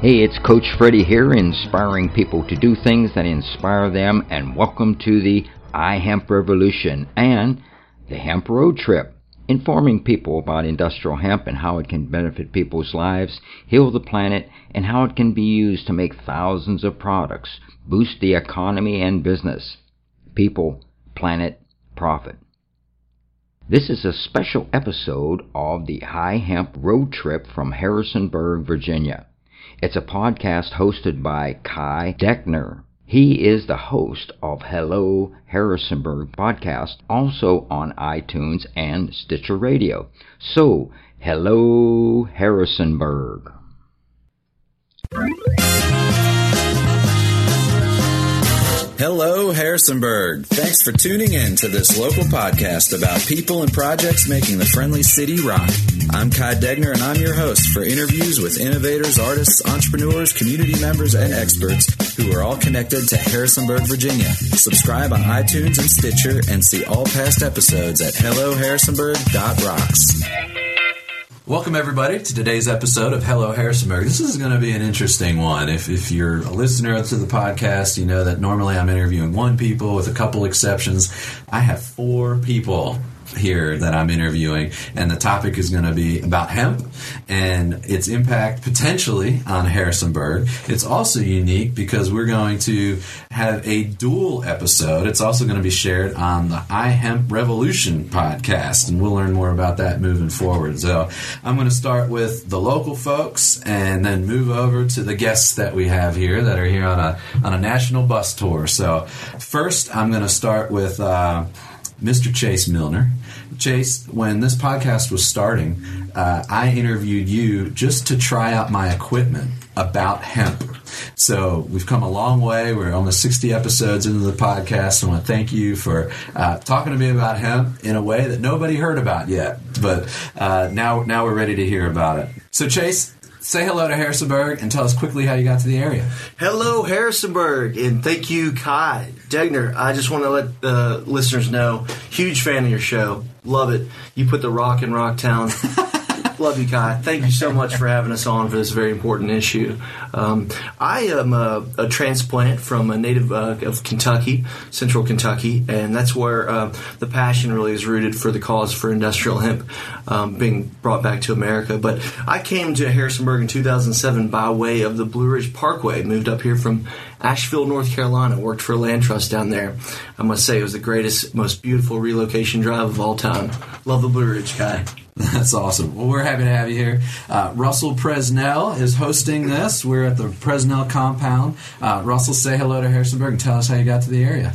Hey, it's Coach Freddie here, inspiring people to do things that inspire them, and welcome to the iHemp Revolution and the Hemp Road Trip, informing people about industrial hemp and how it can benefit people's lives, heal the planet, and how it can be used to make thousands of products, boost the economy and business. People, planet, profit. This is a special episode of the High Hemp Road Trip from Harrisonburg, Virginia. It's a podcast hosted by Kai Degner. He is the host of Hello Harrisonburg podcast, also on iTunes and Stitcher Radio. So, hello Harrisonburg. Hello, Harrisonburg. Thanks for tuning in to this local podcast about people and projects making the friendly city rock. I'm Kai Degner, and I'm your host for interviews with innovators, artists, entrepreneurs, community members, and experts who are all connected to Harrisonburg, Virginia. Subscribe on iTunes and Stitcher and see all past episodes at HelloHarrisonburg.rocks. Welcome, everybody, to today's episode of Hello Harrisonburg. This is going to be an interesting one. If, if you're a listener to the podcast, you know that normally I'm interviewing one people with a couple exceptions. I have four people here that I'm interviewing, and the topic is going to be about hemp and its impact potentially on Harrisonburg. It's also unique because we're going to have a dual episode. It's also going to be shared on the iHemp Revolution podcast, and we'll learn more about that moving forward. So I'm going to start with the local folks and then move over to the guests that we have here that are here on a on a national bus tour. So first, I'm going to start with. Uh, Mr. Chase Milner. Chase, when this podcast was starting, uh, I interviewed you just to try out my equipment about hemp. So we've come a long way. We're almost 60 episodes into the podcast. I want to thank you for uh, talking to me about hemp in a way that nobody heard about yet. But uh, now, now we're ready to hear about it. So Chase, say hello to Harrisonburg and tell us quickly how you got to the area. Hello, Harrisonburg, and thank you, Kai Degner. I just want to let the listeners know, huge fan of your show. Love it. You put the rock in Rocktown. Love you, Kai. Thank you so much for having us on for this very important issue. Um, I am a, a, transplant from a native uh, of Kentucky, central Kentucky, and that's where uh, the passion really is rooted for the cause for industrial hemp um, being brought back to America. But I came to Harrisonburg in 2007 by way of the Blue Ridge Parkway, moved up here from Asheville, North Carolina, worked for a land trust down there. I must say it was the greatest, most beautiful relocation drive of all time. Love the Blue Ridge guy. That's awesome. Well, we're happy to have you here. Uh, Russell Presnell is hosting this. We're at the Presnell compound. Uh, Russell, say hello to Harrisonburg and tell us how you got to the area.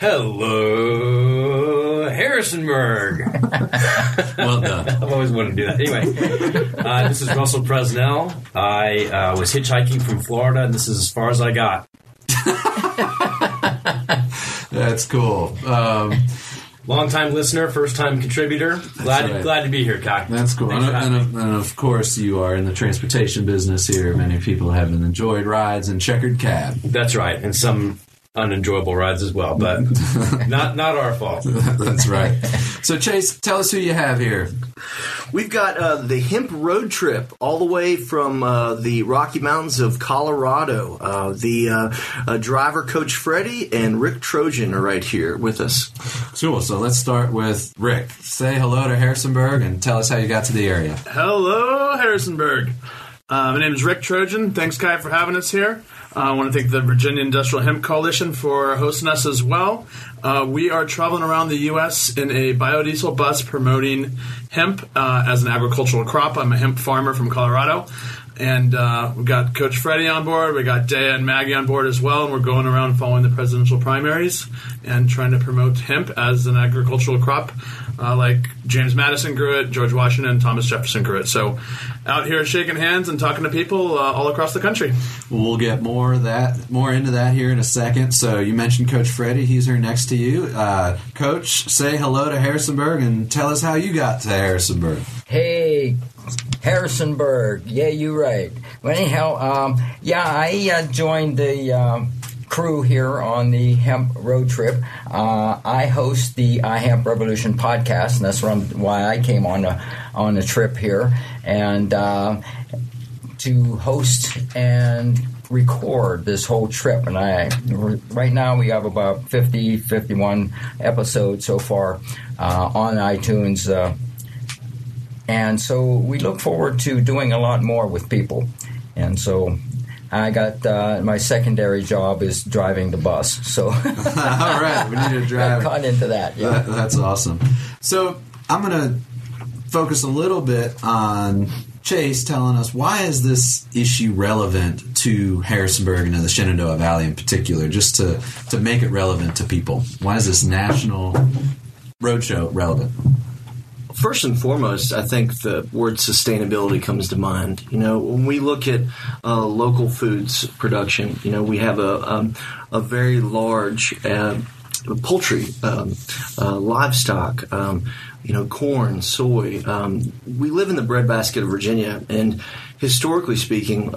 Hello, Harrisonburg. well done. I've always wanted to do that. Anyway, uh, this is Russell Presnell. I uh, was hitchhiking from Florida, and this is as far as I got. That's cool. Um, Long time listener, first time contributor. Glad right. glad to be here, Kai. That's cool. And, and, of, and, of, course, you are in the transportation business here. Many people have enjoyed rides in checkered cab. That's right, and some unenjoyable rides as well, but not not our fault. That's right. So, Chase, tell us who you have here. We've got uh, the hemp road trip all the way from uh, the Rocky Mountains of Colorado. Uh, the uh, uh, driver, Coach Freddie, and Rick Trojan are right here with us. Cool. So let's start with Rick. Say hello to Harrisonburg and tell us how you got to the area. Hello, Harrisonburg. Uh, my name is Rick Trojan. Thanks, Kai, for having us here. Uh, I want to thank the Virginia Industrial Hemp Coalition for hosting us as well. Uh, we are traveling around the U.S. in a biodiesel bus promoting hemp uh, as an agricultural crop. I'm a hemp farmer from Colorado. And uh, we've got Coach Freddie on board. We got Dea and Maggie on board as well. And we're going around following the presidential primaries and trying to promote hemp as an agricultural crop, uh, like James Madison grew it, George Washington, Thomas Jefferson grew it. So, out here shaking hands and talking to people uh, all across the country. We'll get more of that, more into that here in a second. So, you mentioned Coach Freddie. He's here next to you. Uh, Coach, say hello to Harrisonburg and tell us how you got to Harrisonburg. Hey, Harrisonburg. Yeah, you're right. Well, anyhow, um, yeah, I uh, joined the uh, crew here on the hemp road trip. Uh, I host the iHemp Revolution podcast, and that's why I came on a, on the trip here. And uh, to host and record this whole trip. And I, right now, we have about 50, 51 episodes so far uh, on iTunes. And so we look forward to doing a lot more with people. And so I got uh, my secondary job is driving the bus. So all right, we need to drive. Got into that. Yeah, that, that's awesome. So I'm going to focus a little bit on Chase telling us why is this issue relevant to Harrisonburg and the Shenandoah Valley in particular, just to to make it relevant to people. Why is this national roadshow relevant? First and foremost, I think the word sustainability comes to mind. You know, when we look at uh, local foods production, you know, we have a um, a very large uh, poultry, um, uh, livestock. Um, you know, corn, soy. Um, we live in the breadbasket of Virginia, and historically speaking,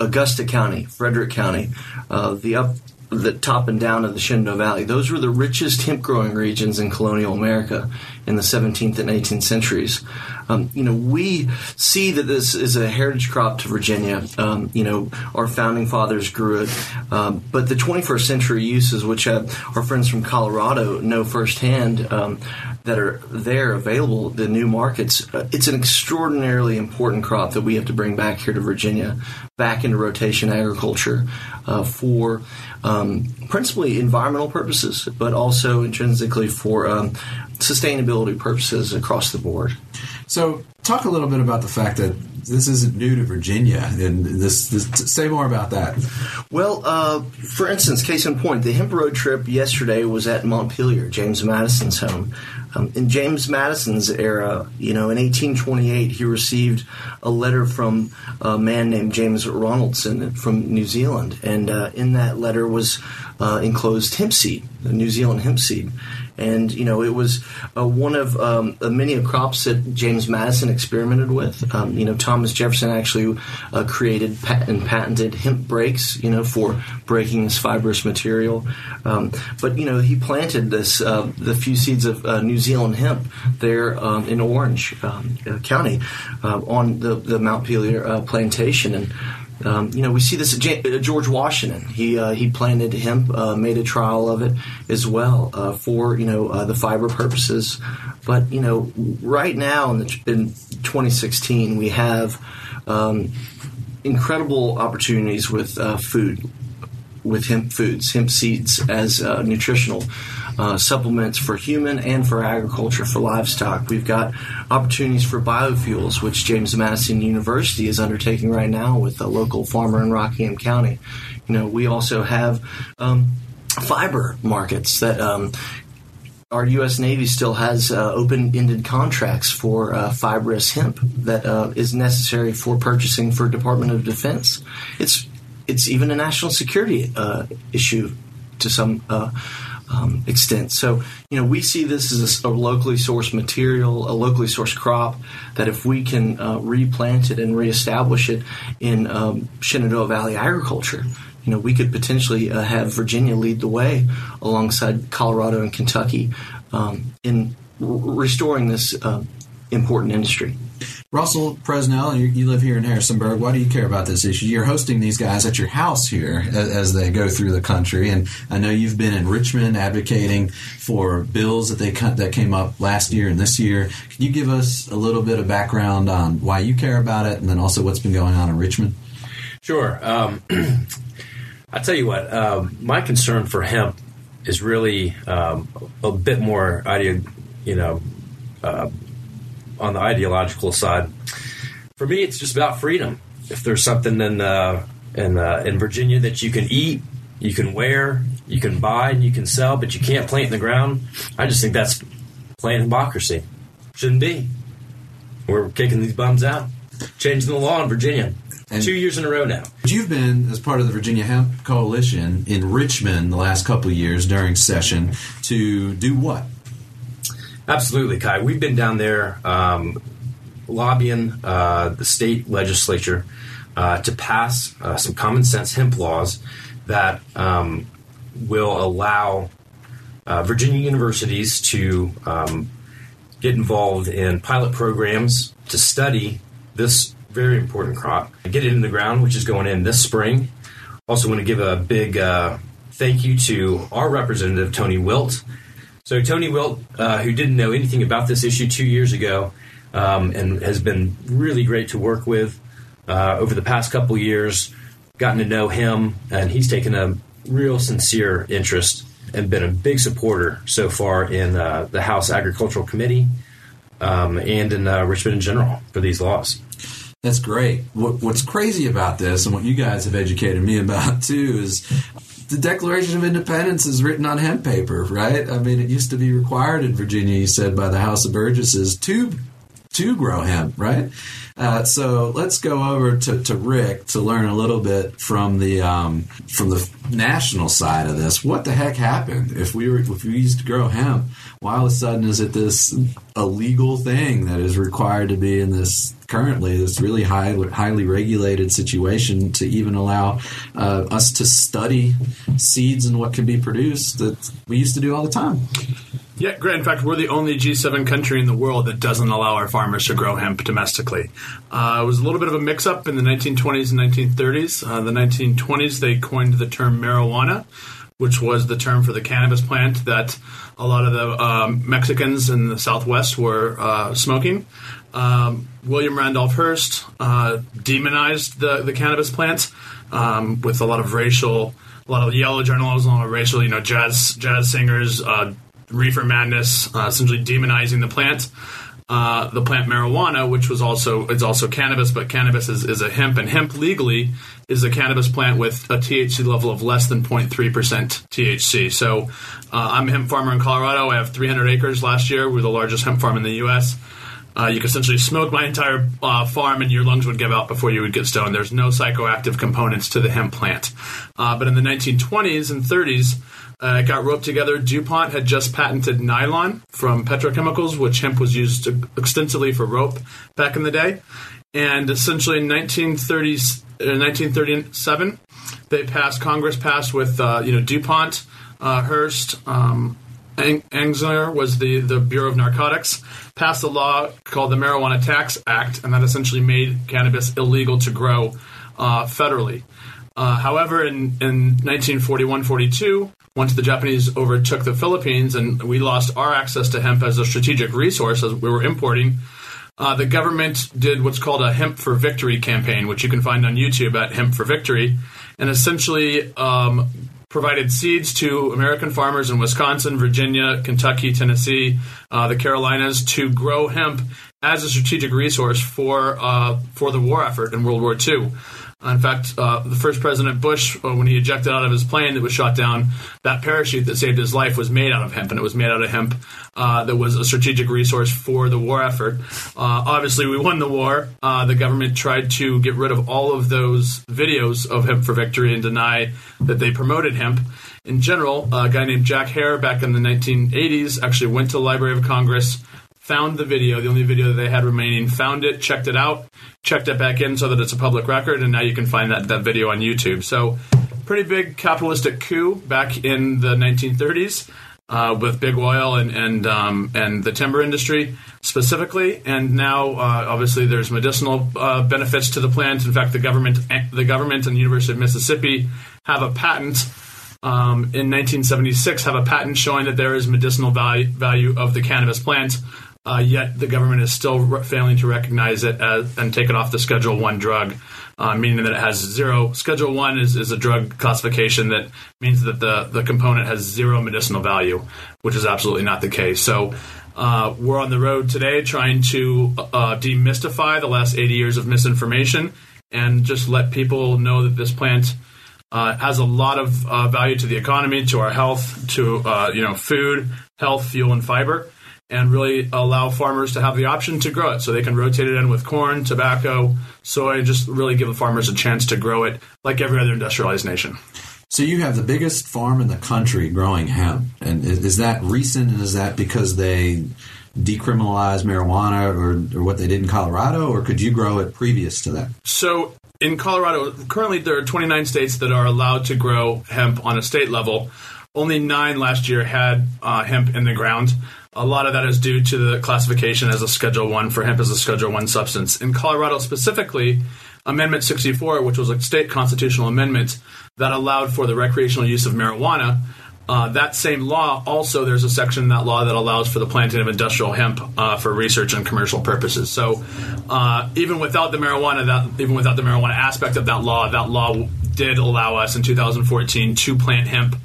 Augusta County, Frederick County, uh, the up the top and down of the Shenandoah Valley. Those were the richest hemp growing regions in colonial America in the 17th and 18th centuries. Um, you know, we see that this is a heritage crop to Virginia. Um, you know, our founding fathers grew it, um, but the 21st century uses, which uh, our friends from Colorado know firsthand, um, that are there available, the new markets, uh, it's an extraordinarily important crop that we have to bring back here to Virginia, back into rotation agriculture uh, for um, principally environmental purposes, but also intrinsically for um, sustainability purposes across the board. So, talk a little bit about the fact that this isn't new to Virginia, and this, this say more about that. Well, uh, for instance, case in point, the hemp road trip yesterday was at Montpelier, James Madison's home. Um, in James Madison's era, you know, in 1828, he received a letter from a man named James Ronaldson from New Zealand, and uh, in that letter was uh, enclosed hemp seed, New Zealand hemp seed. And you know, it was uh, one of um, many crops that James Madison experimented with. Um, you know, Thomas Jefferson actually uh, created and patented hemp brakes. You know, for breaking this fibrous material. Um, but you know, he planted this uh, the few seeds of uh, New Zealand hemp there um, in Orange um, County uh, on the the Montpelier plantation and. Um, you know, we see this uh, George Washington. He uh, he planted hemp, uh, made a trial of it as well uh, for you know uh, the fiber purposes. But you know, right now in, the, in 2016, we have um, incredible opportunities with uh, food, with hemp foods, hemp seeds as nutritional uh, supplements for human and for agriculture for livestock. We've got opportunities for biofuels, which James Madison University is undertaking right now with a local farmer in Rockingham County. You know, we also have um, fiber markets that um, our U.S. Navy still has uh, open-ended contracts for uh, fibrous hemp that uh, is necessary for purchasing for Department of Defense. It's it's even a national security uh, issue to some uh, um, extent. So, you know, we see this as a, a, locally sourced material, a locally sourced crop that if we can uh, replant it and reestablish it in um, Shenandoah Valley agriculture, you know, we could potentially uh, have Virginia lead the way alongside Colorado and Kentucky um, in r- restoring this uh, important industry. Russell Presnell, you, you, live here in Harrisonburg. Why do you care about this issue? You're hosting these guys at your house here as, as, they go through the country, and I know you've been in Richmond advocating for bills that they that came up last year and this year. Can you give us a little bit of background on why you care about it, and then also what's been going on in Richmond? Sure. Um, I tell you what, um, my concern for hemp is really um, a bit more idea, you know. Uh, on the ideological side. For me, it's just about freedom. If there's something in uh, in uh, in Virginia that you can eat, you can wear, you can buy, and you can sell, but you can't plant in the ground, I just think that's plain hypocrisy. Shouldn't be. We're kicking these bums out, changing the law in Virginia. And Two years in a row now. You've been, as part of the Virginia Hemp Coalition, in Richmond the last couple of years during session to do what? Absolutely, Kai. We've been down there um, lobbying uh, the state legislature uh, to pass uh, some common sense hemp laws that um, will allow uh, Virginia universities to um, get involved in pilot programs to study this very important crop. Get it in the ground, which is going in this spring. Also, want to give a big uh, thank you to our representative, Tony Wilt. So, Tony Wilt, uh, who didn't know anything about this issue two years ago um, and has been really great to work with uh, over the past couple years, gotten to know him, and he's taken a real sincere interest and been a big supporter so far in uh, the House Agricultural Committee um, and in uh, Richmond in general for these laws. That's great. What, what's crazy about this, and what you guys have educated me about too, is the Declaration of Independence is written on hemp paper, right? I mean, it used to be required in Virginia, you said, by the House of Burgesses to to grow hemp, right? Uh, so let's go over to, to Rick to learn a little bit from the um, from the national side of this. What the heck happened if we were if we used to grow hemp? Why all of a sudden is it this illegal thing that is required to be in this currently this really high, highly regulated situation to even allow uh, us to study seeds and what can be produced that we used to do all the time? Yeah, great. In fact, we're the only G7 country in the world that doesn't allow our farmers to grow hemp domestically. Uh, it was a little bit of a mix up in the 1920s and 1930s. Uh, the 1920s, they coined the term marijuana, which was the term for the cannabis plant that a lot of the um, Mexicans in the Southwest were uh, smoking. Um, William Randolph Hearst uh, demonized the, the cannabis plant um, with a lot of racial, a lot of yellow journalism, a lot of racial, you know, jazz jazz singers uh, reefer madness, uh, essentially demonizing the plant. Uh, the plant marijuana, which was also it's also cannabis, but cannabis is, is a hemp, and hemp legally is a cannabis plant with a THC level of less than 0.3 percent THC. So, uh, I'm a hemp farmer in Colorado. I have 300 acres last year. We're the largest hemp farm in the U.S. Uh, you could essentially smoke my entire uh, farm and your lungs would give out before you would get stoned. There's no psychoactive components to the hemp plant. Uh, but in the 1920s and 30s, uh, it got roped together. DuPont had just patented nylon from petrochemicals, which hemp was used extensively for rope back in the day. And essentially in 1930, 1937, uh, they passed, Congress passed with, uh, you know, DuPont, Hearst, um, Anslinger was the, the Bureau of Narcotics, passed a law called the Marijuana Tax Act, and that essentially made cannabis illegal to grow uh, federally. Uh, however, in, in 1941 42, once the Japanese overtook the Philippines and we lost our access to hemp as a strategic resource as we were importing, uh, the government did what's called a Hemp for Victory campaign, which you can find on YouTube at Hemp for Victory, and essentially um, provided seeds to American farmers in Wisconsin, Virginia, Kentucky, Tennessee, uh, the Carolinas to grow hemp as a strategic resource for uh, for the war effort in World War II. In fact, uh, the first President Bush, uh, when he ejected out of his plane that was shot down, that parachute that saved his life was made out of hemp, and it was made out of hemp uh, that was a strategic resource for the war effort. Uh, obviously, we won the war. Uh, the government tried to get rid of all of those videos of Hemp for Victory and deny that they promoted hemp. In general, a guy named Jack Herer back in the 1980s actually went to the Library of Congress found the video, the only video that they had remaining, found it, checked it out, checked it back in so that it's a public record, and now you can find that, that video on YouTube. So, pretty big capitalistic coup back in the 1930s. Uh, with big oil and and um, and the timber industry specifically, and now uh, obviously there's medicinal uh, benefits to the plant. In fact, the government the government and the University of Mississippi have a patent um, in 1976 have a patent showing that there is medicinal value value of the cannabis plant uh, yet the government is still re- failing to recognize it as, and take it off the Schedule One drug, uh, meaning that it has zero. Schedule One is, is a drug classification that means that the the component has zero medicinal value, which is absolutely not the case. So. Uh, we're on the road today trying to uh, demystify the last 80 years of misinformation and just let people know that this plant uh, has a lot of uh, value to the economy, to our health, to you know food, health, fuel, and fiber and really allow farmers to have the option to grow it. So they can rotate it in with corn, tobacco, soy, and just really give the farmers a chance to grow it like every other industrialized nation. So you have the biggest farm in the country growing hemp, and is that recent? And is that because they decriminalized marijuana, or, or what they did in Colorado, or could you grow it previous to that? So in Colorado, currently there are 29 states that are allowed to grow hemp on a state level. only nine last year had uh, hemp in the ground. A lot of that is due to the classification as a Schedule One for hemp as a Schedule One substance. In Colorado specifically, Amendment 64, which was a state constitutional amendment that allowed for the recreational use of marijuana, uh, that same law also there's a section in that law that allows for the planting of industrial hemp uh, for research and commercial purposes. So uh, even without the marijuana, that even without the marijuana aspect of that law, that law did allow us in 2014 to plant hemp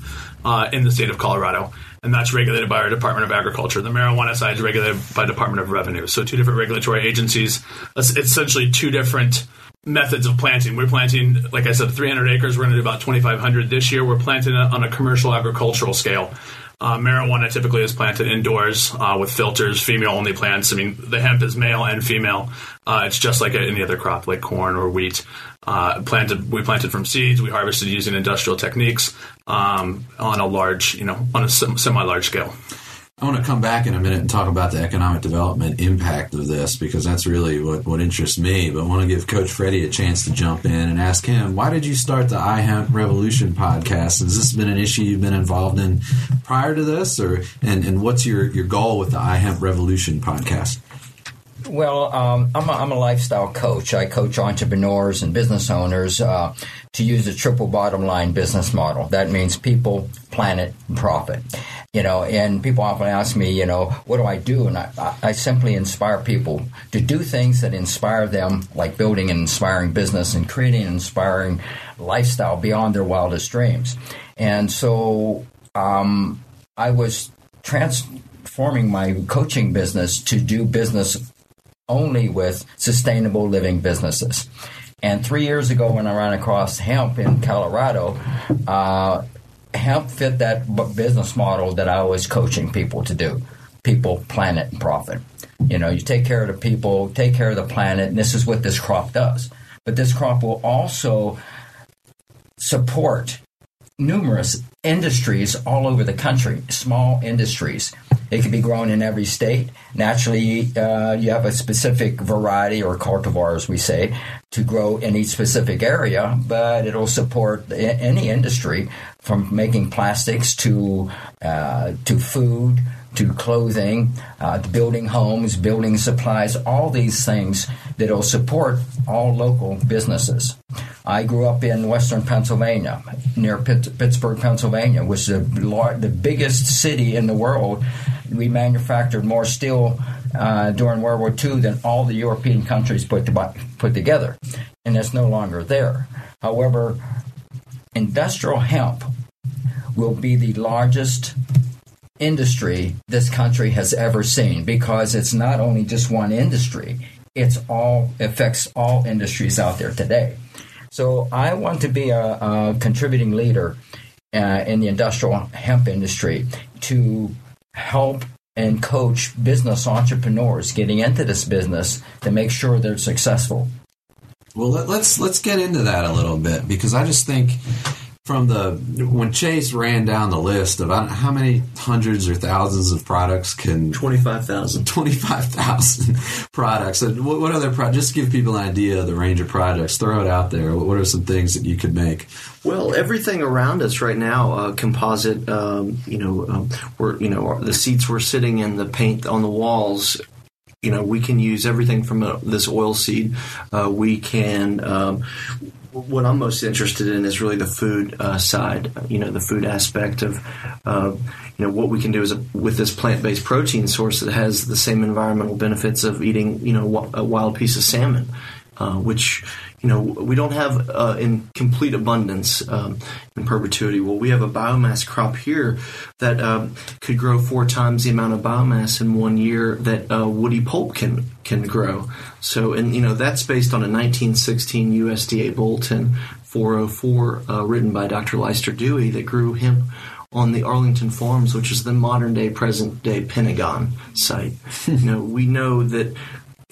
uh, in the state of Colorado. And that's regulated by our Department of Agriculture. The marijuana side is regulated by Department of Revenue. So two different regulatory agencies. It's essentially two different methods of planting. We're planting, like I said, 300 acres. We're going to do about 2,500 this year. We're planting on a commercial agricultural scale. Uh, marijuana typically is planted indoors uh, with filters, female only plants. I mean, the hemp is male and female. Uh, it's just like any other crop, like corn or wheat. Uh, planted, we planted from seeds. We harvested using industrial techniques um, on a large, you know, on a semi-large scale. I want to come back in a minute and talk about the economic development impact of this because that's really what, what interests me. But I want to give Coach Freddie a chance to jump in and ask him, why did you start the iHemp Revolution podcast? Has this been an issue you've been involved in prior to this? or And, and what's your, your goal with the iHemp Revolution podcast? Well, um, I'm, a, I'm, a lifestyle coach. I coach entrepreneurs and business owners uh, to use a triple bottom line business model. That means people, planet, and profit. You know, and people often ask me, you know, what do I do? And I, I simply inspire people to do things that inspire them, like building an inspiring business and creating an inspiring lifestyle beyond their wildest dreams. And so um, I was transforming my coaching business to do business only with sustainable living businesses. And three years ago, when I ran across hemp in Colorado, uh, hemp fit that business model that I was coaching people to do people, planet, and profit. You know, you take care of the people, take care of the planet, and this is what this crop does. But this crop will also support numerous industries all over the country, small industries. It can be grown in every state. Naturally, uh, you have a specific variety or cultivar, as we say, to grow in each specific area, but it'll support any industry from making plastics to uh, to food to clothing, uh, to building homes, building supplies, all these things that will support all local businesses. I grew up in western Pennsylvania, near Pitt- Pittsburgh, Pennsylvania, which is the, the biggest city in the world. We manufactured more steel uh, during World War II than all the European countries put, to- put together, and it's no longer there. However, industrial hemp will be the largest industry this country has ever seen because it's not only just one industry it's all affects all industries out there today so i want to be a, a contributing leader uh, in the industrial hemp industry to help and coach business entrepreneurs getting into this business to make sure they're successful. Well let's let's get into that a little bit because i just think from the when Chase ran down the list of how many hundreds or thousands of products can twenty five thousand. Twenty five thousand products. And what, what other pro- just give people an idea of the range of products throw it out there. What are some things that you could make? Well everything around us right now uh, composite um, you know um, we're you know the seats we're sitting in the paint on the walls you know we can use everything from uh, this oil seed. Uh, we can um, what I'm most interested in is really the food uh, side. You know, the food aspect of, uh, you know, what we can do is with this plant-based protein source that has the same environmental benefits of eating, you know, a wild piece of salmon, uh, which you know we don't have uh, in complete abundance um, in perpetuity. Well, we have a biomass crop here that um, could grow four times the amount of biomass in one year that uh, woody pulp can can grow. So, and you know that's based on a 1916 USDA bulletin 404 uh, written by Dr. Lyster Dewey that grew hemp on the Arlington Farms, which is the modern day, present day Pentagon site. you know, we know that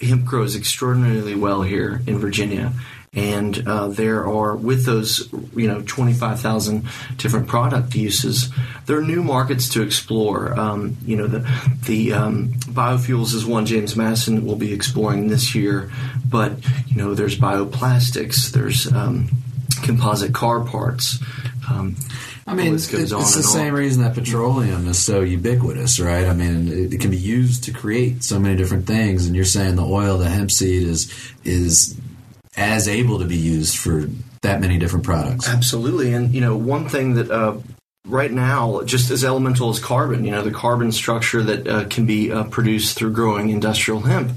hemp grows extraordinarily well here in Virginia and uh, there are with those you know 25,000 different product uses there are new markets to explore um, you know the the um, biofuels is one James Madison will be exploring this year but you know there's bioplastics there's um, composite car parts Um, I mean, it's, goes on the and on. same reason that petroleum is so ubiquitous, right? I mean, it, it can be used to create so many different things, and you're saying the oil, the hemp seed, is is as able to be used for that many different products. Absolutely, and you know one thing that uh, right now, just as elemental as carbon, you know the carbon structure that uh, can be uh, produced through growing industrial hemp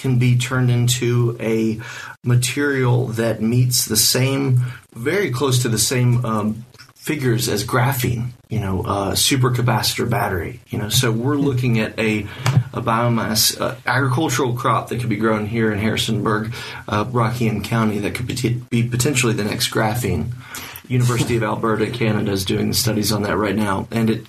can be turned into a material that meets the same, very close to the same um, figures as graphene. You know, uh, supercapacitor battery. You know, so we're looking at a a biomass uh, agricultural crop that could be grown here in Harrisonburg, uh, Rockingham County, that could be, be potentially the next graphene. University of Alberta, Canada, is doing the studies on that right now, and it,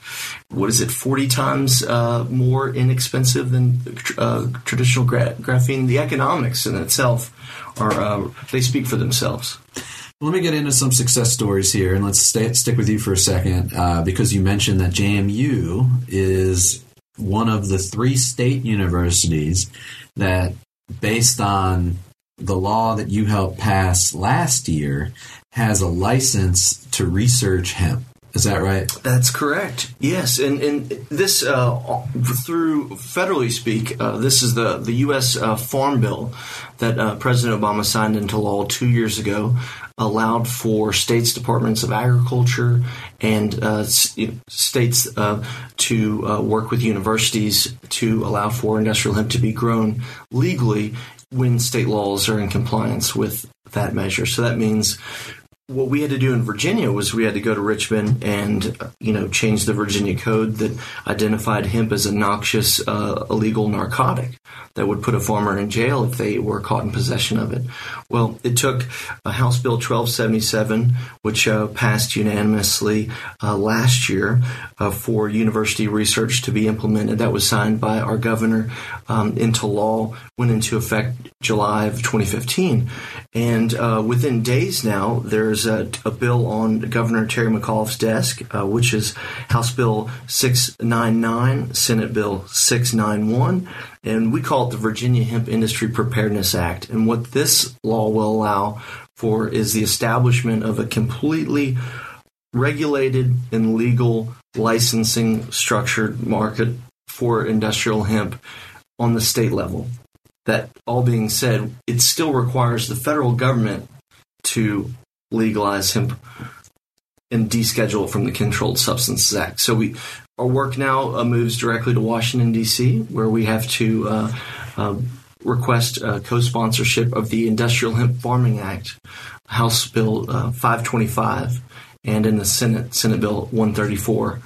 what is it, forty times uh, more inexpensive than uh, traditional gra- graphene. The economics in itself are uh, they speak for themselves. Let me get into some success stories here, and let's stay, stick with you for a second uh, because you mentioned that JMU is one of the three state universities that, based on the law that you helped pass last year, has a license to research hemp. Is that right? That's correct. Yes, and and this uh, through federally speak, uh, this is the the U.S. Uh, Farm Bill that uh, President Obama signed into law two years ago, allowed for states departments of agriculture and uh, states uh, to work with universities to allow for industrial hemp to be grown legally when state laws are in compliance with that measure. So that means what we had to do in Virginia was we had to go to Richmond and uh, you know change the Virginia code that identified hemp as a noxious uh, illegal narcotic that would put a farmer in jail if they were caught in possession of it. Well, it took uh, House Bill 1277, which uh, passed unanimously uh, last year, uh, for university research to be implemented. That was signed by our governor um, into law, went into effect July of 2015. And uh, within days now, there's a, a bill on Governor Terry McAuliffe's desk, uh, which is House Bill 699, Senate Bill 691, and we call it the Virginia Hemp Industry Preparedness Act. And what this law will allow for is the establishment of a completely regulated and legal licensing structured market for industrial hemp on the state level. That all being said, it still requires the federal government to legalize hemp and deschedule it from the Controlled Substances Act. So we our work now uh, moves directly to Washington D.C., where we have to uh, uh, request uh, co-sponsorship of the Industrial Hemp Farming Act, House Bill uh, 525, and in the Senate Senate Bill 134.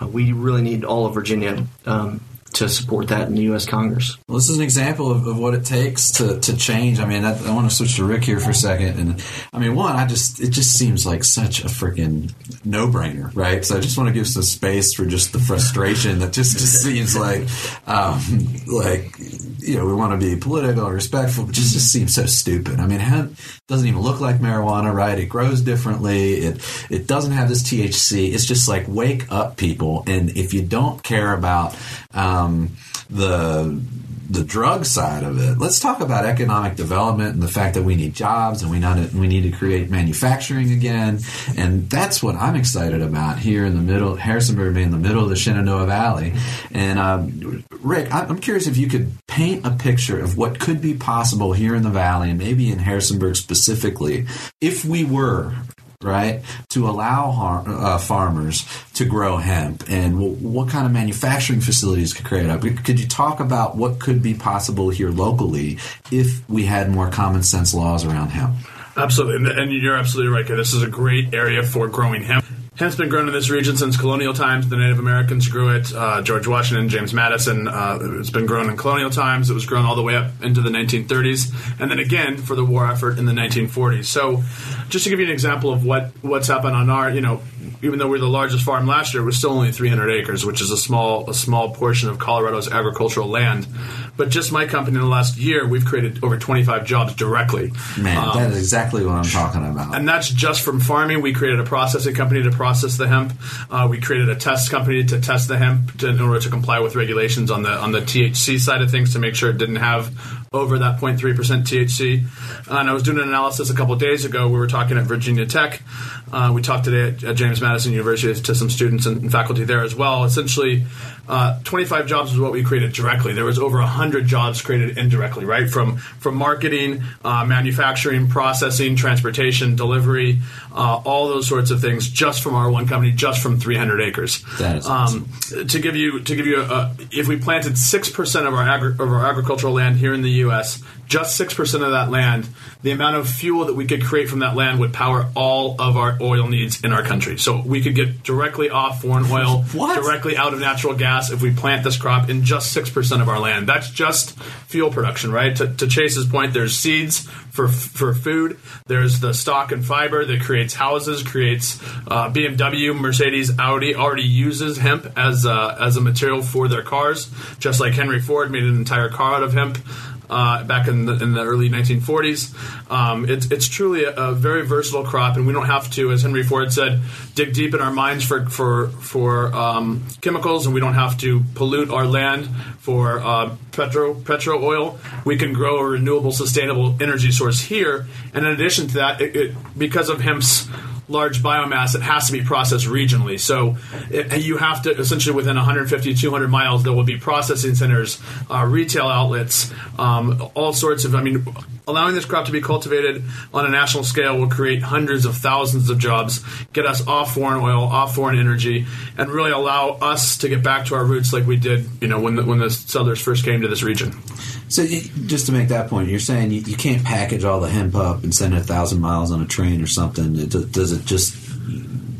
Uh, we really need all of Virginia um, to support that in the U.S. Congress. Well, this is an example of, of what it takes to, to change. I mean, I, I want to switch to Rick here for a second. And I mean, one, I just, it just seems like such a freaking no brainer, right? So I just want to give some space for just the frustration that just, just seems like, um, like, you know, we want to be political and respectful, but just, just seems so stupid. I mean, hemp doesn't even look like marijuana, right? It grows differently. It, it doesn't have this THC. It's just like, wake up people. And if you don't care about, um, the the drug side of it. Let's talk about economic development and the fact that we need jobs and we not we need to create manufacturing again. And that's what I'm excited about here in the middle, Harrisonburg being in the middle of the Shenandoah Valley. And um, Rick, I'm curious if you could paint a picture of what could be possible here in the valley and maybe in Harrisonburg specifically if we were right, to allow har- uh, farmers to grow hemp and w- what kind of manufacturing facilities could create up. Could you talk about what could be possible here locally if we had more common sense laws around hemp? Absolutely, and, and you're absolutely right. This is a great area for growing hemp. Hemp's been grown in this region since colonial times. The Native Americans grew it. Uh, George Washington, James Madison. Uh, it's been grown in colonial times. It was grown all the way up into the 1930s, and then again for the war effort in the 1940s. So, just to give you an example of what what's happened on our, you know, even though we're the largest farm last year, we're still only 300 acres, which is a small a small portion of Colorado's agricultural land. But just my company in the last year, we've created over 25 jobs directly. Man, Um, that is exactly what I'm talking about. and that's just from farming. We created a processing company to process the hemp. Uh, we created a test company to test the hemp to, in order to comply with regulations on the on the THC side of things to make sure it didn't have over that 0.3% THC. and I was doing an analysis a couple days ago. We were talking at Virginia Tech. Uh, we talked today at, at, James Madison University to some students and, and faculty there as well. Essentially, uh, 25 jobs was what we created directly. There was over 100 jobs created indirectly, right? From from marketing, uh, manufacturing, processing, transportation, delivery, uh, all those sorts of things, just from our one company, just from 300 acres. That is awesome. um, to give you to give you a, if we planted six percent of our agri- of our agricultural land here in the U.S., just six percent of that land, the amount of fuel that we could create from that land would power all of our oil needs in our country. So we could get directly off foreign oil, What? directly out of natural gas if we plant this crop in just six percent of our land. That's just fuel production, right? To, to Chase's point, there's seeds for for food. There's the stock and fiber that creates houses, creates uh, BMW, Mercedes, Audi already uses hemp as a, as a material for their cars, just like Henry Ford made an entire car out of hemp. Uh, back in the, in the early 1940s, um, it's it's truly a, a very versatile crop, and we don't have to, as Henry Ford said, dig deep in our mines for for for um, chemicals, and we don't have to pollute our land for uh, petro petro oil. We can grow a renewable, sustainable energy source here, and in addition to that, it, it, because of hemp's large biomass, it has to be processed regionally. So it, you have to essentially within 150, 200 miles, there will be processing centers, uh, retail outlets, um, all sorts of. I mean, allowing this crop to be cultivated on a national scale will create hundreds of thousands of jobs, get us off foreign oil, off foreign energy, and really allow us to get back to our roots like we did, you know, when the, when the settlers first came to this region. So just to make that point, you're saying you, you can't package all the hemp up and send it a thousand miles on a train or something. Does it just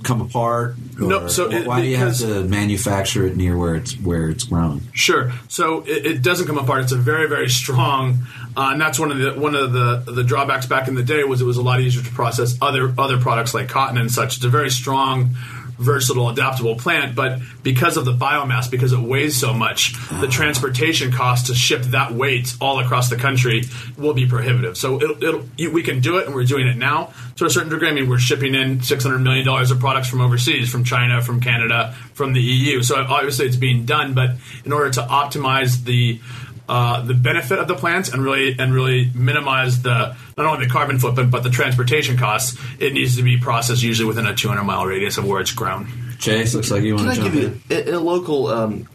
come apart? No, so it- why do you have to manufacture it near where it's where it's grown? Sure. So it, it doesn't come apart. It's a very, very strong, uh, and that's one of the one of the the drawbacks back in the day was it was a lot easier to process other other products like cotton and such. It's a very strong, versatile, adaptable plant, but because of the biomass, because it weighs so much, the transportation cost to ship that weight all across the country will be prohibitive. So it'll, it'll, we can do it, and we're doing it now to a certain degree. I mean, we're shipping in six hundred million dollars of products from overseas, from China, from Canada, from the EU. So obviously, it's being done, but in order to optimize the uh, the benefit of the plants and really and really minimize the not only the carbon footprint but the transportation costs. It needs to be processed usually within a 200 mile radius of where it's grown. Chase, looks like you Can want I to give jump you in. a, a local um,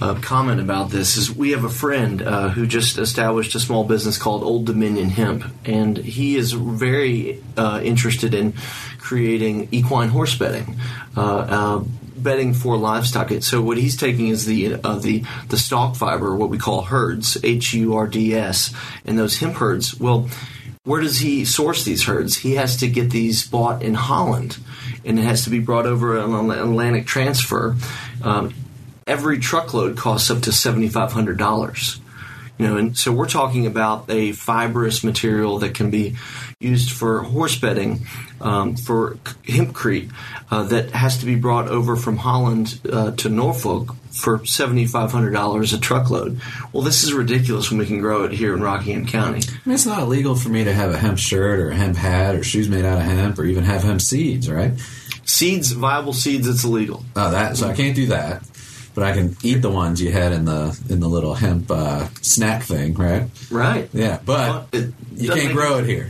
uh, comment about this? Is we have a friend uh, who just established a small business called Old Dominion Hemp, and he is very uh, interested in creating equine horse bedding. Bedding for livestock. So what he's taking is the uh, the the stalk fiber, what we call hurds, H U R D S, and those hemp hurds. Well, where does he source these hurds? He has to get these bought in Holland, and it has to be brought over on an Atlantic transfer. Um, every truckload costs up to seventy five hundred dollars. You know, and so we're talking about a fibrous material that can be used for horse bedding, um, for hempcrete, uh, that has to be brought over from Holland uh, to Norfolk for seventy five hundred dollars a truckload. Well, this is ridiculous when we can grow it here in Rockingham County. I mean, it's not illegal for me to have a hemp shirt or a hemp hat or shoes made out of hemp or even have hemp seeds, right? Seeds, viable seeds, it's illegal. Oh, that so I can't do that, but I can eat the ones you had in the in the little hemp uh, snack thing, right? Right. Yeah, but It you can't grow it here.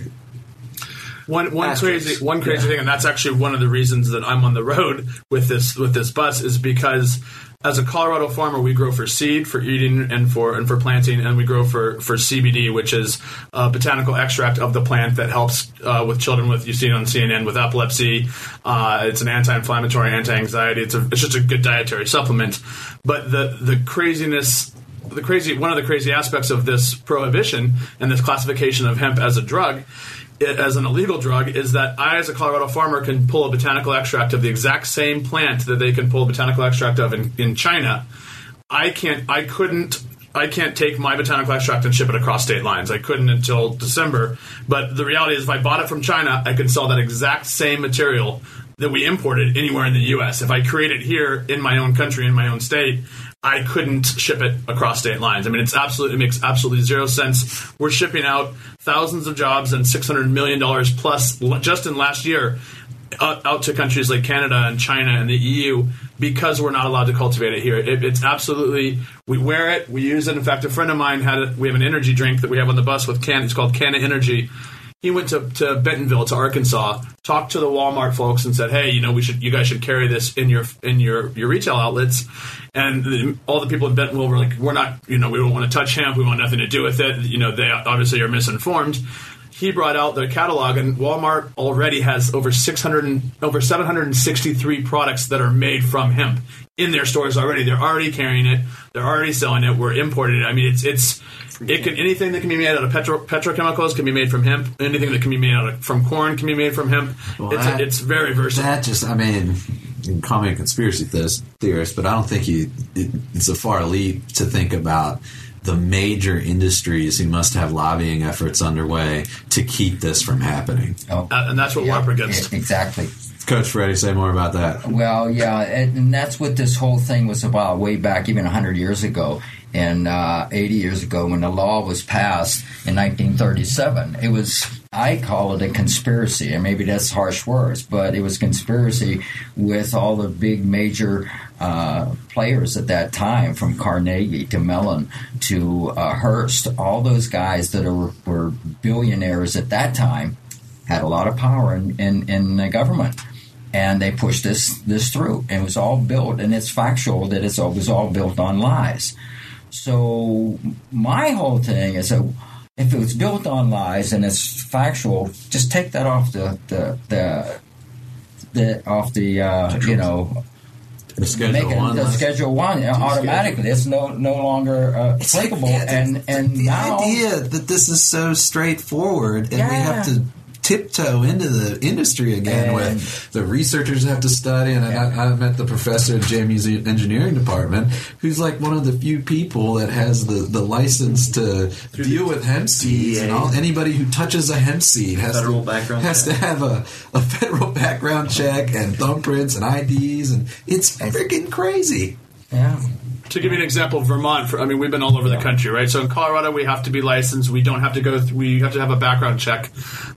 One one Asterisks. crazy one crazy thing, and that's actually one of the reasons that I'm on the road with this with this bus is because as a Colorado farmer, we grow for seed, for eating, and for and for planting, and we grow for for CBD, which is a botanical extract of the plant that helps uh, with children with you see it on CNN with epilepsy. Uh, it's an anti-inflammatory, anti-anxiety. It's a it's just a good dietary supplement. But the the craziness the crazy one of the crazy aspects of this prohibition and this classification of hemp as a drug i- as an illegal drug is that I, as a Colorado farmer, can pull a botanical extract of the exact same plant that they can pull a botanical extract of in, in China. I can't. I couldn't. I can't take my botanical extract and ship it across state lines. I couldn't until December. But the reality is, if I bought it from China, I can sell that exact same material that we imported anywhere in the U.S. If I create it here in my own country, in my own state, I couldn't ship it across state lines. I mean, it's absolutely it makes absolutely zero sense. We're shipping out thousands of jobs and six hundred million dollars plus just in last year out, out to countries like Canada and China and the EU because we're not allowed to cultivate it here. It, it's absolutely we wear it, we use it. In fact, a friend of mine had it. We have an energy drink that we have on the bus with can. It's called Canna Energy. He went to, to Bentonville to Arkansas, talked to the Walmart folks, and said, "Hey, you know, we should you guys should carry this in your in your your retail outlets." And the, all the people in Bentonville were like, "We're not, you know, we don't want to touch hemp. We want nothing to do with it." You know, they obviously are misinformed he brought out the catalog, and Walmart already has over 600 and, over 763 products that are made from hemp in their stores already. They're already carrying it. They're already selling it. We're importing it. I mean, it's it's it can anything that can be made out of petro, petrochemicals can be made from hemp. Anything that can be made out of from corn can be made from hemp. Well, it's that- it's very versatile. That just, I mean, you can call me a conspiracy theorist, theorist but I don't think you, it, it's a far leap to think about the major industries who must have lobbying efforts underway to keep this from happening. Oh, Uh, and that's what we're up against. Exactly. Coach Freddie, say more about that. Well, yeah, and, and that's what this whole thing was about way back, even 100 years ago, and uh, 80 years ago when the law was passed in 1937. It was, I call it a conspiracy, and maybe that's harsh words, but it was conspiracy with all the big major uh, players at that time, from Carnegie to Mellon to uh, Hearst. All those guys that are, were billionaires at that time had a lot of power in, in, in the government and they pushed this this through. And it was all built, and it's factual that it's, it was all built on lies. So my whole thing is that if it was built on lies and it's factual, just take that off the the the, the off the uh, you know The schedule make it one. the list. schedule one automatically. It's no no longer uh, It's like, yeah, and and the now idea that this is so straightforward and we have to tiptoe into the industry again And- with the researchers have to study and I, I met the professor at JMU's engineering department who's like one of the few people that has the, the license to deal with hemp seeds and all anybody who touches a hemp seed has Federal to has check. to have a, a federal background check and thumbprints and IDs and it's freaking crazy. yeah. To give you an example, Vermont. For, I mean, we've been all over the country, right? So in Colorado, we have to be licensed. We don't have to go. Th- we have to have a background check.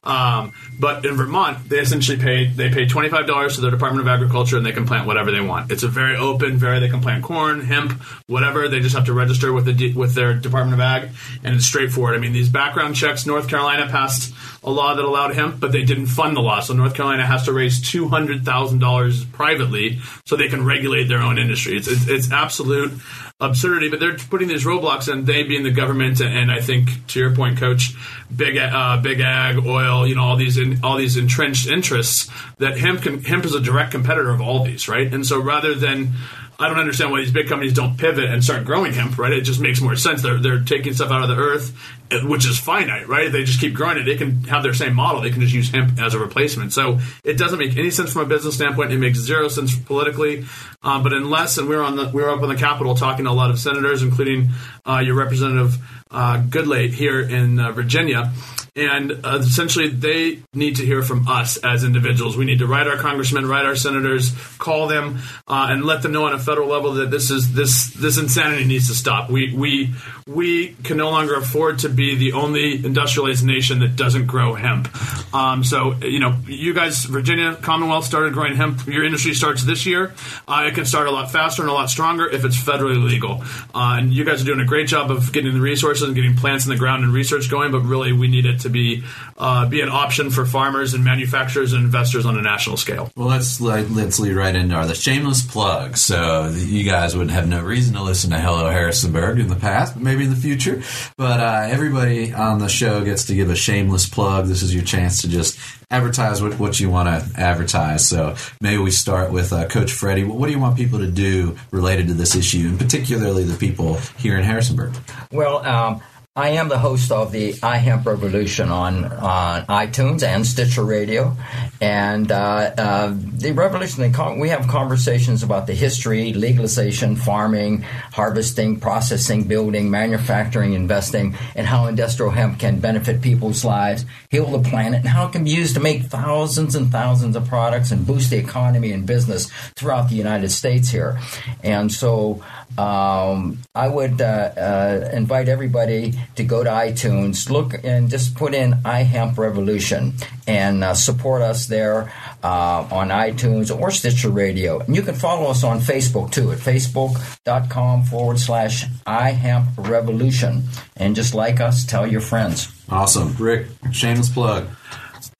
Um, but in Vermont, they essentially pay. They pay twenty five dollars to the Department of Agriculture, and they can plant whatever they want. It's a very open, very. They can plant corn, hemp, whatever. They just have to register with the with their Department of Ag, and it's straightforward. I mean, these background checks. North Carolina passed a law that allowed hemp, but they didn't fund the law. So North Carolina has to raise two hundred thousand dollars privately so they can regulate their own industry. It's, it's, it's absolute absurdity. But they're putting these roadblocks, and they being the government, and I think to your point, Coach, big uh, big ag, oil, you know, all these in, all these entrenched interests that hemp can, hemp is a direct competitor of all these, right? And so rather than I don't understand why these big companies don't pivot and start growing hemp, right? It just makes more sense. They're, they're taking stuff out of the earth, which is finite, right? If they just keep growing it, they can have their same model. They can just use hemp as a replacement. So it doesn't make any sense from a business standpoint. It makes zero sense politically. Um, but unless, and we were on the, we were up on the Capitol talking to a lot of senators, including uh, your representative uh, Goodlatte here in uh, Virginia. And uh, essentially, they need to hear from us as individuals. We need to write our congressmen, write our senators, call them, uh, and let them know on a federal level that this is this this insanity needs to stop. We we we can no longer afford to be the only industrialized nation that doesn't grow hemp. Um, so you know, you guys, Virginia Commonwealth started growing hemp. Your industry starts this year. Uh, it can start a lot faster and a lot stronger if it's federally legal. Uh, and you guys are doing a great job of getting the resources and getting plants in the ground and research going. But really, we need it to be uh, be an option for farmers and manufacturers and investors on a national scale. Well, let's let's lead right into our the shameless plug. So you guys would have no reason to listen to Hello Harrisonburg in the past, but maybe in the future. But uh, everybody on the show gets to give a shameless plug. This is your chance to just advertise what, what you want to advertise. So maybe we start with uh, Coach Freddie. What do you want people to do related to this issue, and particularly the people here in Harrisonburg? Well, um, I am the host of the iHemp Revolution on on iTunes and Stitcher Radio, and uh, uh, the revolution. We have conversations about the history, legalization, farming, harvesting, processing, building, manufacturing, investing, and how industrial hemp can benefit people's lives, heal the planet, and how it can be used to make thousands and thousands of products and boost the economy and business throughout the United States here. And so, um, I would uh, uh, invite everybody to go to iTunes, look and just put in iHemp Revolution and uh, support us there uh, on iTunes or Stitcher Radio. And you can follow us on Facebook too at facebook.com forward slash iHemp Revolution. And just like us, tell your friends. Awesome. Rick, shameless plug.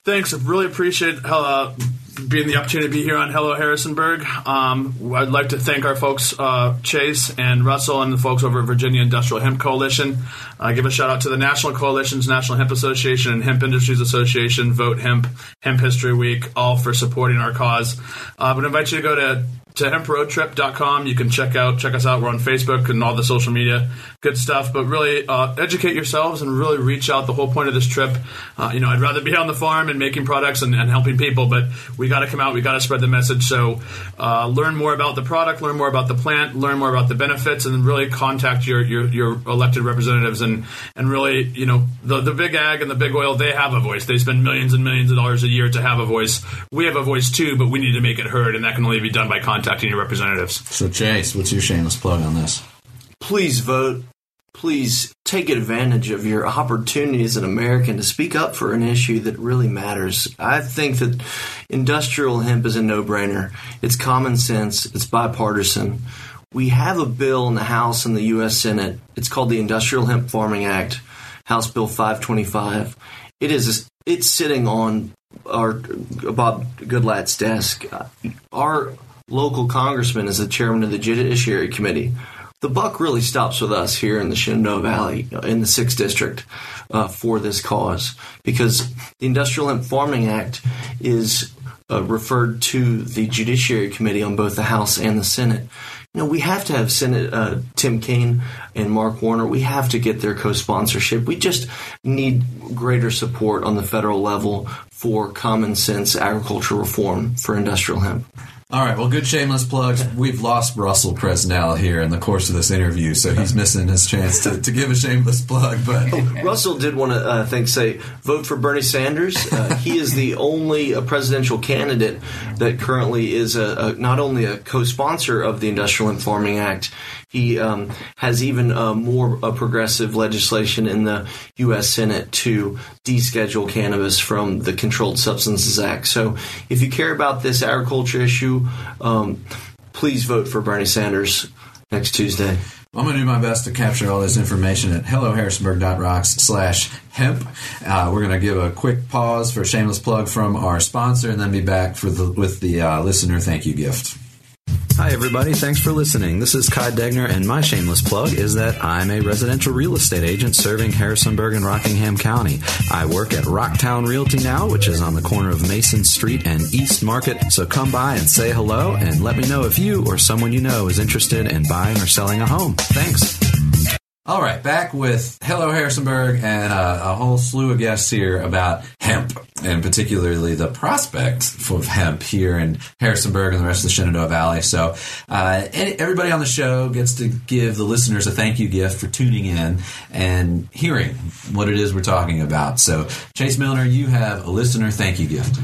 Thanks. I really appreciate uh, being the opportunity to be here on Hello Harrisonburg. Um, I'd like to thank our folks, uh, Chase and Russell, and the folks over at Virginia Industrial Hemp Coalition. Uh, give a shout out to the National Coalitions, National Hemp Association, and Hemp Industries Association, Vote Hemp, Hemp History Week, all for supporting our cause. Uh, I invite you to go to to hemproadtrip.com. You can check out check us out. We're on Facebook and all the social media, good stuff. But really, uh, educate yourselves and really reach out. The whole point of this trip, uh, you know, I'd rather be on the farm and making products and, and helping people, but we got to come out. We got to spread the message. So, uh, learn more about the product, learn more about the plant, learn more about the benefits, and then really contact your your, your elected representatives and and really, you know, the the big ag and the big oil, they have a voice. They spend millions and millions of dollars a year to have a voice. We have a voice too, but we need to make it heard, and that can only be done by contacting your representatives. So, Chase, what's your shameless plug on this? Please vote. Please take advantage of your opportunity as an American to speak up for an issue that really matters. I think that industrial hemp is a no brainer. It's common sense, it's bipartisan. We have a bill in the House and the U.S. Senate. It's called the Industrial Hemp Farming Act, House Bill 525. It is it's sitting on our Bob Goodlatte's desk. Our local congressman is the chairman of the Judiciary Committee. The buck really stops with us here in the Shenandoah Valley, in the 6th District, uh, for this cause. Because the Industrial Hemp Farming Act is uh, referred to the Judiciary Committee on both the House and the Senate. You know, we have to have Senate uh, Tim Kaine and Mark Warner. We have to get their co-sponsorship. We just need greater support on the federal level for common sense agriculture reform for industrial hemp. All right, well, good shameless plugs. We've lost Russell Presnell here in the course of this interview, so he's missing his chance to, to give a shameless plug. But Russell did want to, uh, I think, say vote for Bernie Sanders. Uh, he is the only uh, presidential candidate that currently is a, a, not only a co-sponsor of the Industrial and Farming Act, he um, has even uh, more uh, progressive legislation in the U.S. Senate to deschedule cannabis from the Controlled Substances Act. So, if you care about this agriculture issue, um, please vote for Bernie Sanders next Tuesday. I'm going to do my best to capture all this information at helloharrisonburg.rocks slash hemp. Uh, we're going to give a quick pause for a shameless plug from our sponsor and then be back for the, with the uh, listener thank you gift. Hi, everybody. Thanks for listening. This is Kai Degner, and my shameless plug is that I'm a residential real estate agent serving Harrisonburg and Rockingham County. I work at Rocktown Realty now, which is on the corner of Mason Street and East Market. So come by and say hello and let me know if you or someone you know is interested in buying or selling a home. Thanks. All right, back with Hello Harrisonburg and uh, a whole slew of guests here about hemp, and particularly the prospect for hemp here in Harrisonburg and the rest of the Shenandoah Valley. So, uh, everybody on the show gets to give the listeners a thank you gift for tuning in and hearing what it is we're talking about. So, Chase Milner, you have a listener thank you gift.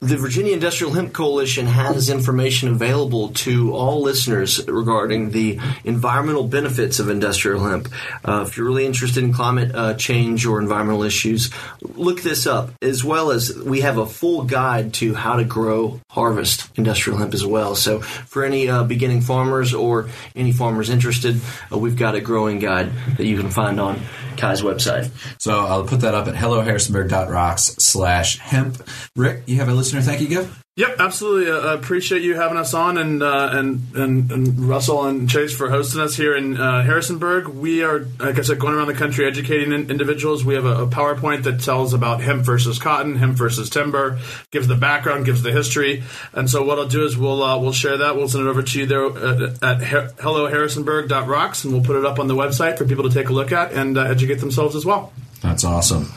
The Virginia Industrial Hemp Coalition has information available to all listeners regarding the environmental benefits of industrial hemp. Uh, if you're really interested in climate uh, change or environmental issues, look this up. As well as we have a full guide to how to grow, harvest industrial hemp as well. So for any uh, beginning farmers or any farmers interested, uh, we've got a growing guide that you can find on Kai's website. So I'll put that up at helloharrisonburg.rocks slash hemp. Rick, you have a listener thank you gift? Yep, absolutely. I uh, appreciate you having us on, and, uh, and and and Russell and Chase for hosting us here in uh, Harrisonburg. We are, like I said, going around the country educating in- individuals. We have a, a, PowerPoint that tells about hemp versus cotton, hemp versus timber, gives the background, gives the history, and so what I'll do is we'll uh, we'll share that. We'll send it over to you there at, at helloharrisonburg.rocks, and we'll put it up on the website for people to take a look at and uh, educate themselves as well. That's awesome.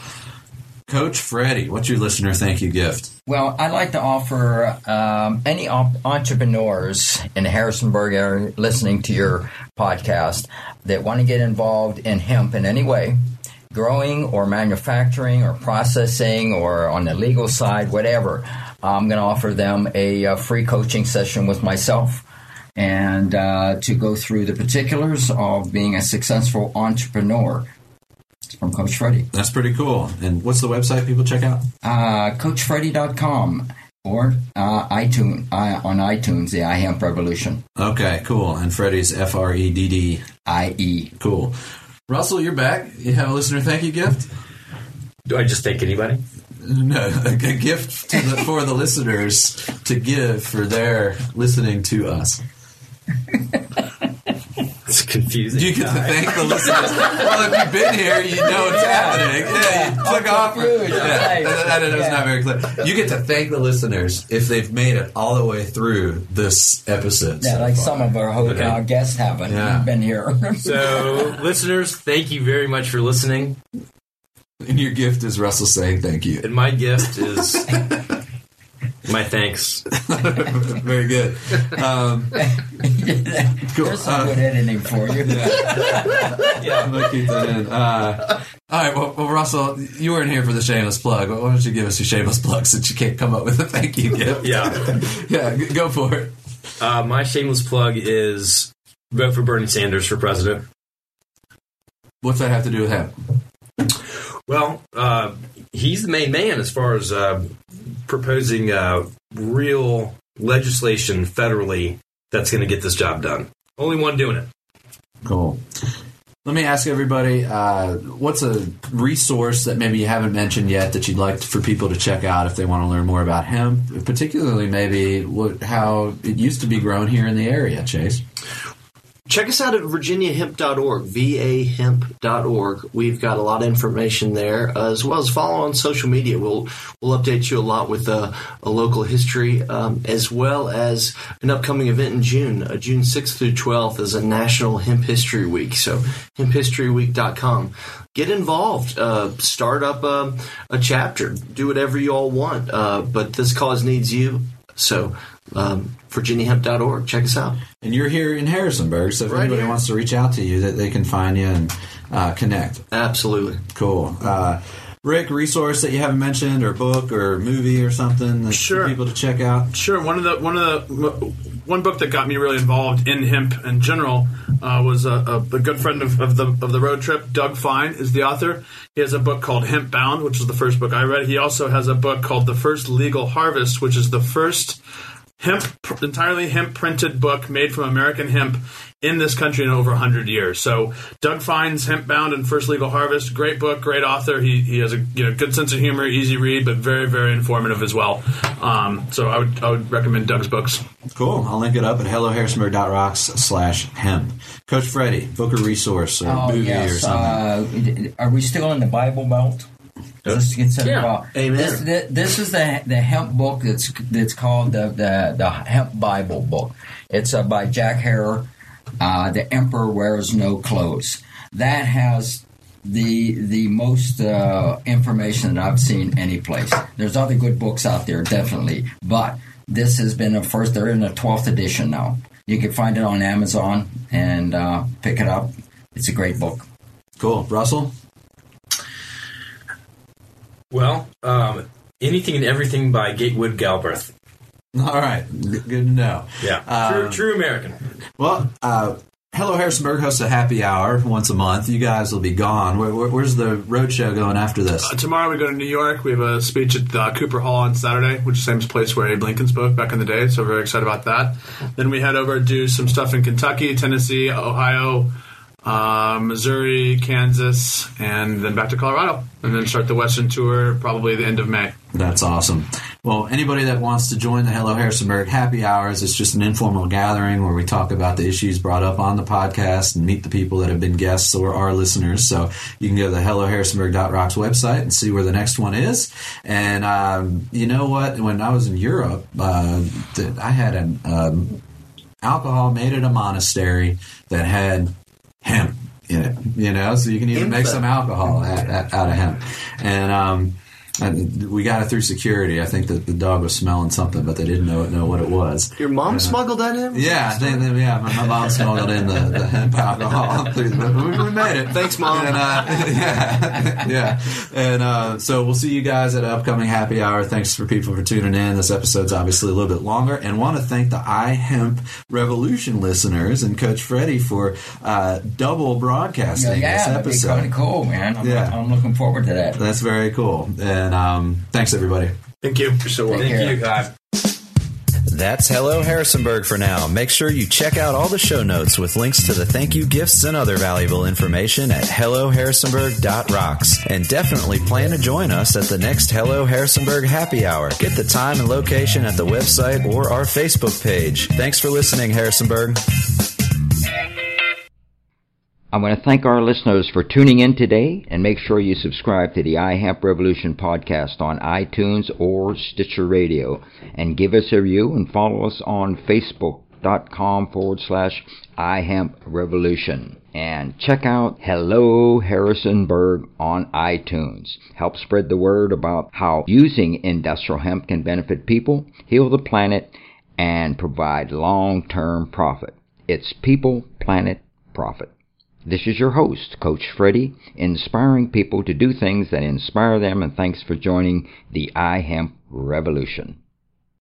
Coach Freddie, what's your listener thank you gift? Well, I'd like to offer um, any op- entrepreneurs in Harrisonburg area listening to your podcast that want to get involved in hemp in any way, growing or manufacturing or processing or on the legal side, whatever. I'm going to offer them a, a, free coaching session with myself and uh, to go through the particulars of being a successful entrepreneur from Coach Freddie. That's pretty cool. And what's the website people check out? Uh, CoachFreddie.com or uh, iTunes uh, on iTunes, the iHemp Revolution. Okay, cool. And Freddie's F R E D D. I E. Cool. Russell, you're back. You have a listener thank you gift? Do I just thank anybody? No, a, a gift to the, for the listeners to give for their listening to us. It's confusing. You get to thank the listeners. well, if you've been here, you know it's happening. Yeah, you took off. confused. Yeah, Right. that, that is Yeah. not very clear. You get to thank the listeners if they've made it all the way through this episode. Yeah, so like far. some of our ho- Okay. uh, guests haven't Yeah. been here. So, listeners, thank you very much for listening. And your gift is Russell saying thank you. And my gift is my thanks. very good. Um, cool. There's some Uh, good editing for you. I'm gonna keep that in. Uh, all right, well, well, Russell, you weren't here for the shameless plug. Why don't you give us your shameless plug since you can't come up with a thank you gift? Yeah. yeah, go for it. Uh, my shameless plug is vote for Bernie Sanders for president. What's that have to do with him? Well, uh, he's the main man as far as uh, proposing uh, real legislation federally that's going to get this job done. Only one doing it. Cool. Let me ask everybody, uh, what's a resource that maybe you haven't mentioned yet that you'd like for people to check out if they want to learn more about hemp, particularly maybe what, how it used to be grown here in the area, Chase? Check us out at virginiahemp.org, vahemp.org. We've got a lot of information there, as well as follow on social media. We'll we'll update you a lot with uh, a local history, um, as well as an upcoming event in June. Uh, June 6th through 12th is a National Hemp History Week. So hemphistoryweek.com. Get involved. Uh, start up a, a chapter. Do whatever you all want. Uh, but this cause needs you. So um, virginiahemp.org. Check us out. And you're here in Harrisonburg, so if Right anybody here. wants to reach out to you, that they can find you and uh, connect. Absolutely. Cool. Uh, Rick, resource that you haven't mentioned, or book, or movie, or something that Sure. for people to check out. Sure. One of the one of the one book that got me really involved in hemp in general uh, was a, a, a good friend of, of the of the road trip. Doug Fine is the author. He has a book called Hemp Bound, which is the first book I read. He also has a book called The First Legal Harvest, which is the first hemp entirely hemp printed book made from American hemp in this country in over 100 years. So Doug Fine's Hemp Bound and First Legal Harvest, great book, great author. He, he has a you know good sense of humor, easy read, but very very informative as well. Um, so I would I would recommend Doug's books. Cool. I'll link it up at helloharrisonburg.rocks slash hemp. Coach Freddie, book a resource or Oh movie or something. Uh, are we still in the Bible Belt? Is this considered Yeah. Bible? Amen. This, this, this is the the hemp book that's that's called the the, the hemp Bible book. It's uh, by Jack Herer. Uh, the Emperor wears no clothes. That has the the most uh, information that I've seen any place. There's other good books out there, definitely, but this has been a first. They're in the twelfth edition now. You can find it on Amazon and uh, pick it up. It's a great book. Cool. Russell? Well, um, anything and everything by Gatewood Galbraith. All right. Good to know. Yeah, Um, true, true American. Well, uh, Hello Harrisonburg hosts a happy hour once a month. You guys will be gone. Where, where, where's the road show going after this? Uh, tomorrow we go to New York. We have a speech at uh, Cooper Hall on Saturday, which is the same place where Abe Lincoln spoke back in the day. So we're very excited about that. Then we head over to do some stuff in Kentucky, Tennessee, Ohio, uh, Missouri, Kansas, and then back to Colorado, and then start the Western tour probably the end of May. That's awesome. Well, anybody that wants to join the Hello Harrisonburg happy hours, it's just an informal gathering where we talk about the issues brought up on the podcast and meet the people that have been guests or our listeners. So you can go to the HelloHarrisonburg.rocks website and see where the next one is. And um, you know what? When I was in Europe, uh, I had an um, alcohol made at a monastery that had hemp in it. You know, so you can even make some alcohol out, out, of hemp. And um, And we got it through security. I think that the dog was smelling something, but they didn't know know what it was. Your mom Yeah. smuggled that in? Yeah, they, they, yeah. My, my mom smuggled in the, the hemp alcohol. we, we made it. Thanks, Mom. And, uh, yeah, yeah. And uh, so we'll see you guys at upcoming happy hour. Thanks for people for tuning in. This episode's obviously a little bit longer, and want to thank the iHemp Revolution listeners and Coach Freddie for uh, double broadcasting yeah this episode. kind cool, man. I'm, Yeah. I'm looking forward to that. That's very cool. And um, thanks everybody. Thank you. You're so welcome. Thank you, God. That's Hello Harrisonburg for now. Make sure you check out all the show notes with links to the thank you gifts and other valuable information at helloharrisonburg.rocks. And definitely plan to join us at the next Hello Harrisonburg happy hour. Get the time and location at the website or our Facebook page. Thanks for listening, Harrisonburg. I want to thank our listeners for tuning in today and make sure you subscribe to the iHemp Revolution podcast on iTunes or Stitcher Radio and give us a review and follow us on Facebook.com forward slash iHemp Revolution. And check out Hello Harrisonburg on iTunes. Help spread the word about how using industrial hemp can benefit people, heal the planet, and provide long-term profit. It's people, planet, profit. This is your host, Coach Freddie, inspiring people to do things that inspire them, and thanks for joining the iHemp Revolution.